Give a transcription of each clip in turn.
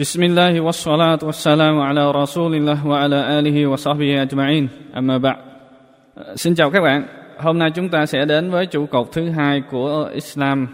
بسم الله والصلاة والسلام على رسول الله وعلى آله وصحبه أجمعين أما بعد Xin chào các bạn Hôm nay chúng ta sẽ đến với trụ cột thứ hai của Islam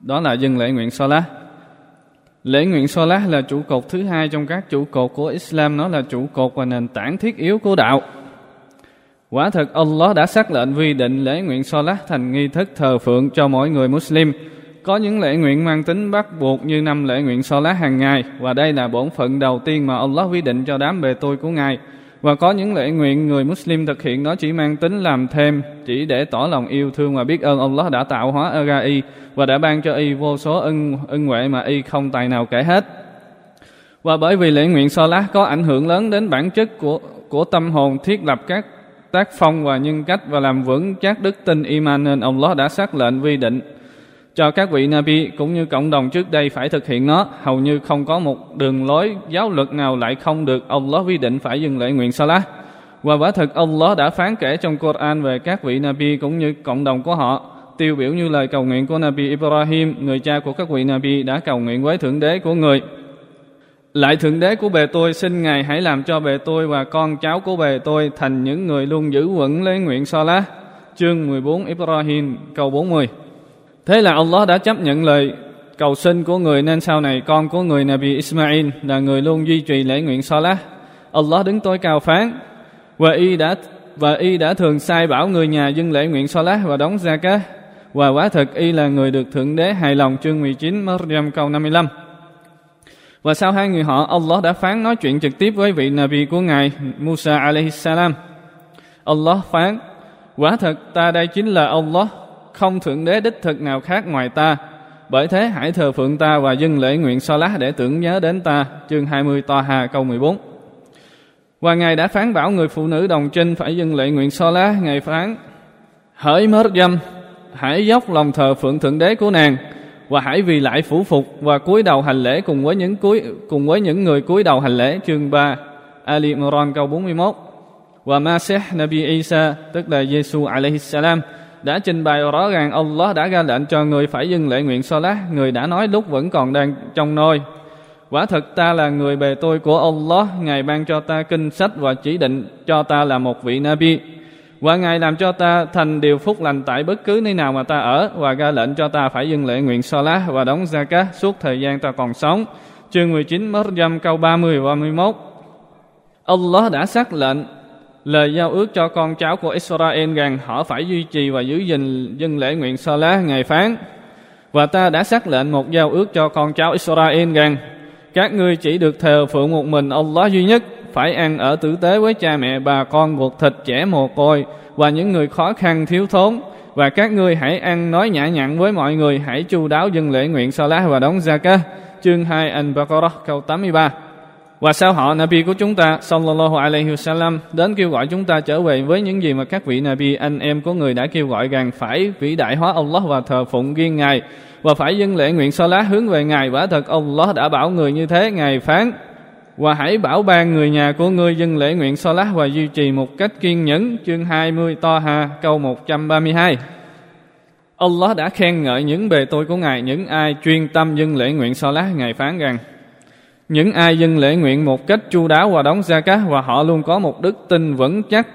Đó là dân lễ nguyện Salah Lễ nguyện Salah là trụ cột thứ hai trong các trụ cột của Islam Nó là trụ cột và nền tảng thiết yếu của đạo Quả thật Allah đã xác lệnh quy định lễ nguyện Salah thành nghi thức thờ phượng cho mỗi người Muslim có những lễ nguyện mang tính bắt buộc như năm lễ nguyện so lá hàng ngày và đây là bổn phận đầu tiên mà Allah quy định cho đám bề tôi của Ngài. Và có những lễ nguyện người Muslim thực hiện nó chỉ mang tính làm thêm, chỉ để tỏ lòng yêu thương và biết ơn Allah đã tạo hóa ra y và đã ban cho y vô số ân ân huệ mà y không tài nào kể hết. Và bởi vì lễ nguyện so lá có ảnh hưởng lớn đến bản chất của của tâm hồn thiết lập các tác phong và nhân cách và làm vững chắc đức tin iman nên Allah đã xác lệnh quy định cho các vị Nabi cũng như cộng đồng trước đây phải thực hiện nó. Hầu như không có một đường lối giáo luật nào lại không được Allah quy định phải dừng lễ nguyện Salah. Và quả thực Allah đã phán kể trong Quran về các vị Nabi cũng như cộng đồng của họ. Tiêu biểu như lời cầu nguyện của Nabi Ibrahim, người cha của các vị Nabi đã cầu nguyện với Thượng Đế của người. Lại Thượng Đế của bề tôi xin Ngài hãy làm cho bề tôi và con cháu của bề tôi thành những người luôn giữ vững lễ nguyện Salah. Chương 14 Ibrahim câu 40 Thế là Allah đã chấp nhận lời cầu xin của người nên sau này con của người Nabi Ismail là người luôn duy trì lễ nguyện Salah. Allah đứng tối cao phán và y đã và y đã thường sai bảo người nhà dân lễ nguyện Salah và đóng ra cá và quả thật y là người được thượng đế hài lòng chương 19 Maryam câu 55. Và sau hai người họ, Allah đã phán nói chuyện trực tiếp với vị Nabi của Ngài Musa alaihi salam. Allah phán, quả thật ta đây chính là Allah không thượng đế đích thực nào khác ngoài ta. Bởi thế hãy thờ phượng ta và dâng lễ nguyện so lá để tưởng nhớ đến ta. Chương 20 Toa Hà câu 14 Và Ngài đã phán bảo người phụ nữ đồng trinh phải dâng lễ nguyện so lá. Ngài phán Hỡi mớt dâm, hãy dốc lòng thờ phượng thượng đế của nàng và hãy vì lại phủ phục và cúi đầu hành lễ cùng với những cúi cùng với những người cúi đầu hành lễ chương 3 Ali Imran câu 41 và Masih Nabi Isa tức là Giêsu alaihi salam đã trình bày rõ ràng Allah đã ra lệnh cho người phải dâng lễ nguyện Salah, người đã nói lúc vẫn còn đang trong nôi. Quả thật ta là người bề tôi của Allah, Ngài ban cho ta kinh sách và chỉ định cho ta là một vị Nabi. Và Ngài làm cho ta thành điều phúc lành tại bất cứ nơi nào mà ta ở và ra lệnh cho ta phải dâng lễ nguyện Salah và đóng zakat suốt thời gian ta còn sống. Chương 19 Maryam câu 30 và 31 Allah đã xác lệnh lời giao ước cho con cháu của Israel rằng họ phải duy trì và giữ gìn dân lễ nguyện Salah ngày phán. Và ta đã xác lệnh một giao ước cho con cháu Israel rằng, các ngươi chỉ được thờ phượng một mình Allah duy nhất, phải ăn ở tử tế với cha mẹ bà con ruột thịt trẻ mồ côi và những người khó khăn thiếu thốn. Và các ngươi hãy ăn nói nhã nhặn với mọi người, hãy chu đáo dân lễ nguyện Salat và đóng zakah. Chương 2 Al-Baqarah, câu 83 và sau họ Nabi của chúng ta sallallahu alaihi wasallam đến kêu gọi chúng ta trở về với những gì mà các vị Nabi anh em của người đã kêu gọi rằng phải vĩ đại hóa Allah và thờ phụng riêng Ngài và phải dâng lễ nguyện so lá hướng về Ngài. Quả thật Allah đã bảo người như thế, Ngài phán và hãy bảo ban người nhà của ngươi dâng lễ nguyện so lá và duy trì một cách kiên nhẫn. Chương 20 To Ha câu 132 Allah đã khen ngợi những bề tôi của Ngài, những ai chuyên tâm dâng lễ nguyện so lá. Ngài phán rằng những ai dâng lễ nguyện một cách chu đáo và đóng gia cát và họ luôn có một đức tin vững chắc.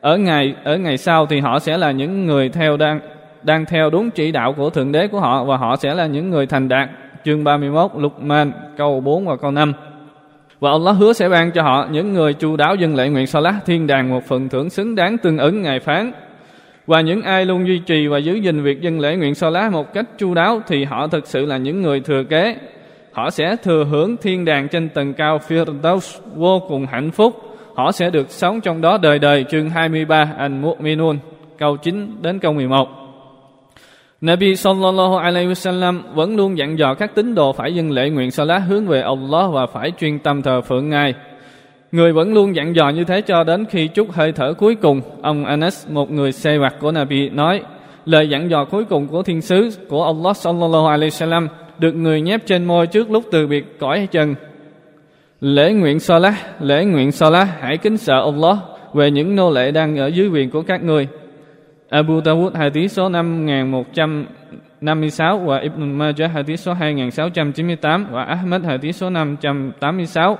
Ở ngày ở ngày sau thì họ sẽ là những người theo đang đang theo đúng chỉ đạo của thượng đế của họ và họ sẽ là những người thành đạt. Chương 31 Luqman, câu 4 và câu 5 và Allah hứa sẽ ban cho họ những người chu đáo dâng lễ nguyện Salah thiên đàng một phần thưởng xứng đáng tương ứng ngày phán. Và những ai luôn duy trì và giữ gìn việc dâng lễ nguyện Salah một cách chu đáo thì họ thực sự là những người thừa kế họ sẽ thừa hưởng thiên đàng trên tầng cao Firdaus vô cùng hạnh phúc. Họ sẽ được sống trong đó đời đời chương 23 Al-Mu'minun câu 9 đến câu 11. Nabi sallallahu alaihi wasallam vẫn luôn dặn dò các tín đồ phải dâng lễ nguyện salat hướng về Allah và phải chuyên tâm thờ phượng Ngài. Người vẫn luôn dặn dò như thế cho đến khi chút hơi thở cuối cùng. Ông Anas, một người xe vặt của Nabi, nói lời dặn dò cuối cùng của thiên sứ của Allah sallallahu alaihi wasallam được người nhép trên môi trước lúc từ biệt cõi trần. Lễ nguyện Salah, lễ nguyện Salah, hãy kính sợ Allah về những nô lệ đang ở dưới quyền của các ngươi. Abu Dawud hadith số 5100 56 và Ibn Majah hadith số 2698 và Ahmad hadith số 586.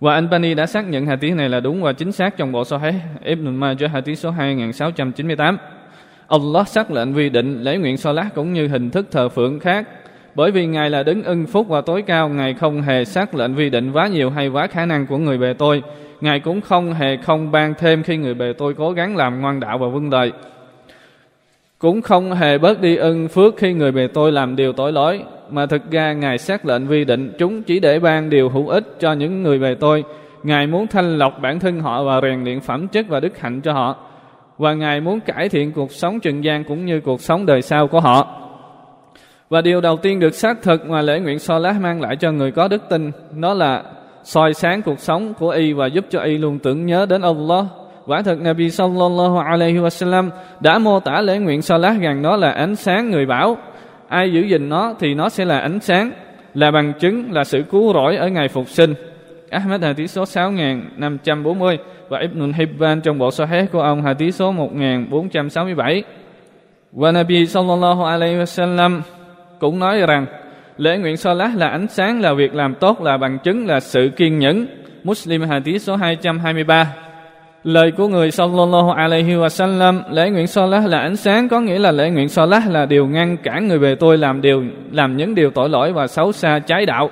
Và Albani đã xác nhận hadith này là đúng và chính xác trong bộ Sahih Ibn Majah hadith số 2698. Allah xác lệnh quy định lễ nguyện Salat cũng như hình thức thờ phượng khác bởi vì Ngài là đứng ưng phúc và tối cao, Ngài không hề xác lệnh vi định quá nhiều hay quá khả năng của người bề tôi. Ngài cũng không hề không ban thêm khi người bề tôi cố gắng làm ngoan đạo và vâng đời. Cũng không hề bớt đi ân phước khi người bề tôi làm điều tội lỗi, mà thực ra Ngài xác lệnh vi định chúng chỉ để ban điều hữu ích cho những người bề tôi. Ngài muốn thanh lọc bản thân họ và rèn luyện phẩm chất và đức hạnh cho họ. Và Ngài muốn cải thiện cuộc sống trần gian cũng như cuộc sống đời sau của họ. Và điều đầu tiên được xác thực mà lễ nguyện so lá mang lại cho người có đức tin, đó là soi sáng cuộc sống của y và giúp cho y luôn tưởng nhớ đến Allah. Quả thực Nabi sallallahu alaihi wasallam đã mô tả lễ nguyện salat rằng nó là ánh sáng người bảo. Ai giữ gìn nó thì nó sẽ là ánh sáng, là bằng chứng, là sự cứu rỗi ở ngày phục sinh. Ahmed hadith số 6540 và Ibn Hibban trong bộ Sahih của ông hadith số 1467. Và Nabi sallallahu alaihi wasallam cũng nói rằng lễ nguyện Salat là ánh sáng, là việc làm tốt, là bằng chứng, là sự kiên nhẫn. Muslim Hadith số 223 Lời của người sallallahu alaihi wa sallam Lễ nguyện Salat là ánh sáng Có nghĩa là lễ nguyện Salat là điều ngăn cản người về tôi làm điều làm những điều tội lỗi và xấu xa trái đạo.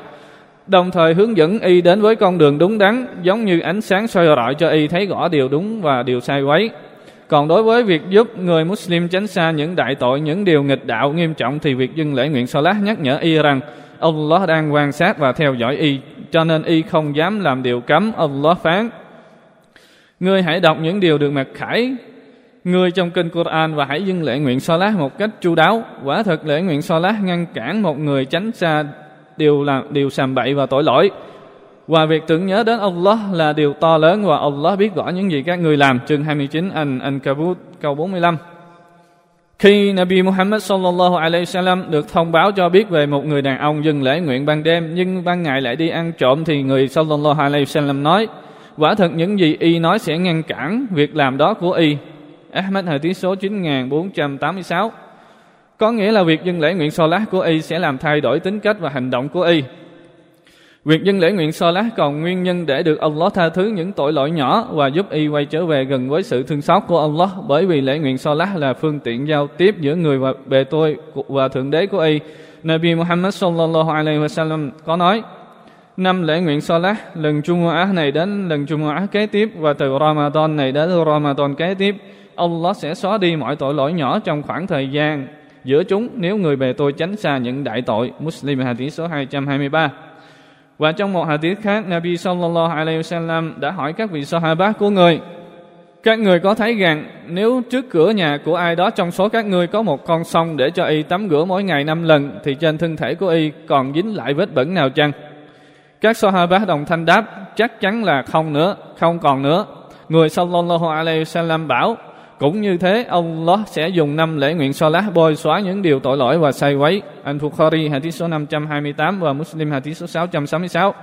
Đồng thời hướng dẫn y đến với con đường đúng đắn Giống như ánh sáng soi rọi cho y thấy rõ điều đúng và điều sai quấy còn đối với việc giúp người Muslim tránh xa những đại tội, những điều nghịch đạo nghiêm trọng thì việc dâng lễ nguyện Salat nhắc nhở y rằng Allah đang quan sát và theo dõi y, cho nên y không dám làm điều cấm. Allah phán: Ngươi hãy đọc những điều được mặc khải ngươi trong kinh Quran và hãy dâng lễ nguyện Salat một cách chu đáo. Quả thật lễ nguyện Salat ngăn cản một người tránh xa điều làm điều sàm bậy và tội lỗi. Và việc tưởng nhớ đến Allah là điều to lớn và Allah biết rõ những gì các người làm. Chương 29 An Ankabut, câu 45. Khi Nabi Muhammad sallallahu alaihi wasallam được thông báo cho biết về một người đàn ông dừng lễ nguyện ban đêm, nhưng ban ngày lại đi ăn trộm, thì người sallallahu alaihi wasallam nói: Quả thật những gì y nói sẽ ngăn cản việc làm đó của y. Ahmad, hadith số 9486. Có nghĩa là việc dừng lễ nguyện salat của y sẽ làm thay đổi tính cách và hành động của y. Việc dân lễ nguyện so lát còn nguyên nhân để được Allah tha thứ những tội lỗi nhỏ và giúp y quay trở về gần với sự thương xót của Allah. Bởi vì lễ nguyện so lát là phương tiện giao tiếp giữa người và bề tôi và thượng đế của y. Nabi Muhammad sallallahu alaihi wasallam có nói, năm lễ nguyện Salah lần Jumu'ah này đến, lần Jumu'ah kế tiếp và từ Ramadan này đến Ramadan kế tiếp, Allah sẽ xóa đi mọi tội lỗi nhỏ trong khoảng thời gian giữa chúng nếu người bề tôi tránh xa những đại tội. Muslim hadith số 223 và trong một hadith khác, Nabi sallallahu alaihi wasallam đã hỏi các vị Sahaba của người, các người có thấy rằng nếu trước cửa nhà của ai đó trong số các ngươi có một con sông để cho y tắm rửa mỗi ngày năm lần thì trên thân thể của y còn dính lại vết bẩn nào chăng? Các Sahaba đồng thanh đáp chắc chắn là không nữa, không còn nữa. Người sallallahu alaihi wasallam bảo cũng như thế, Allah sẽ dùng năm lễ nguyện Salat bôi xóa những điều tội lỗi và sai quấy. Anh Bukhari hadith số 528 và Muslim hadith số 666.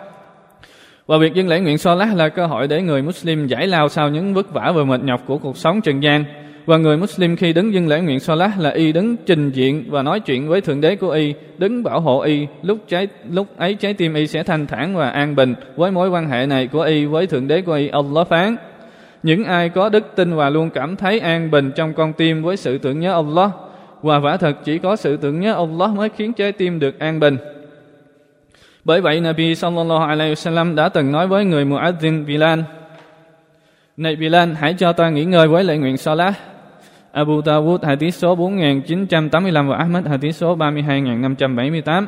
Và việc dân lễ nguyện Salat là cơ hội để người Muslim giải lao sau những vất vả và mệt nhọc của cuộc sống trần gian. Và người Muslim khi đứng dân lễ nguyện Salat là y đứng trình diện và nói chuyện với Thượng Đế của y, đứng bảo hộ y, lúc trái lúc ấy trái tim y sẽ thanh thản và an bình với mối quan hệ này của y với Thượng Đế của y. Allah phán: những ai có đức tin và luôn cảm thấy an bình trong con tim với sự tưởng nhớ Allah và quả thật chỉ có sự tưởng nhớ Allah mới khiến trái tim được an bình. Bởi vậy Nabi sallallahu alaihi wasallam đã từng nói với người Muadzin Bilal: "Này Bilal, hãy cho ta nghỉ ngơi với lễ nguyện Salat." Abu Dawud hadith số 4985 và Ahmad hadith số 32578.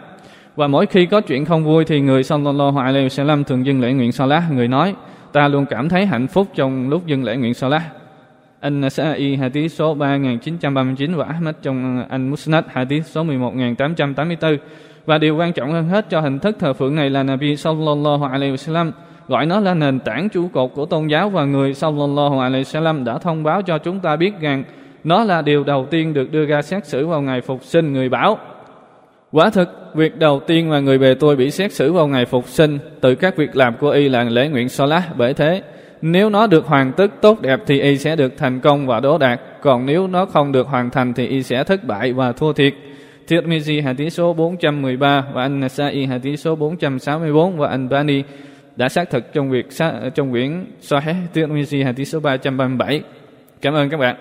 Và mỗi khi có chuyện không vui thì người sallallahu alaihi wasallam thường dừng lễ nguyện Salat, người nói: ta luôn cảm thấy hạnh phúc trong lúc dâng lễ nguyện Salah. Anh Nasa'i, hadith số 3939 và Ahmad trong Anh Musnad, hadith số 11884. Và điều quan trọng hơn hết cho hình thức thờ phượng này là Nabi sallallahu alaihi wasallam gọi nó là nền tảng trụ cột của tôn giáo và người sallallahu alaihi wasallam đã thông báo cho chúng ta biết rằng nó là điều đầu tiên được đưa ra xét xử vào ngày phục sinh người bảo Quả thực, việc đầu tiên mà người bề tôi bị xét xử vào ngày phục sinh từ các việc làm của y là lễ nguyện Salah. Bởi thế, Nếu nó được hoàn tất tốt đẹp thì y sẽ được thành công và đỗ đạt. Còn nếu nó không được hoàn thành thì y sẽ thất bại và thua thiệt. Tirmizi tí số 413 và anh Nasai hadith số 464 và anh Bani đã xác thực trong việc trong quyển Sahih Tirmizi tí số 337. Cảm ơn các bạn.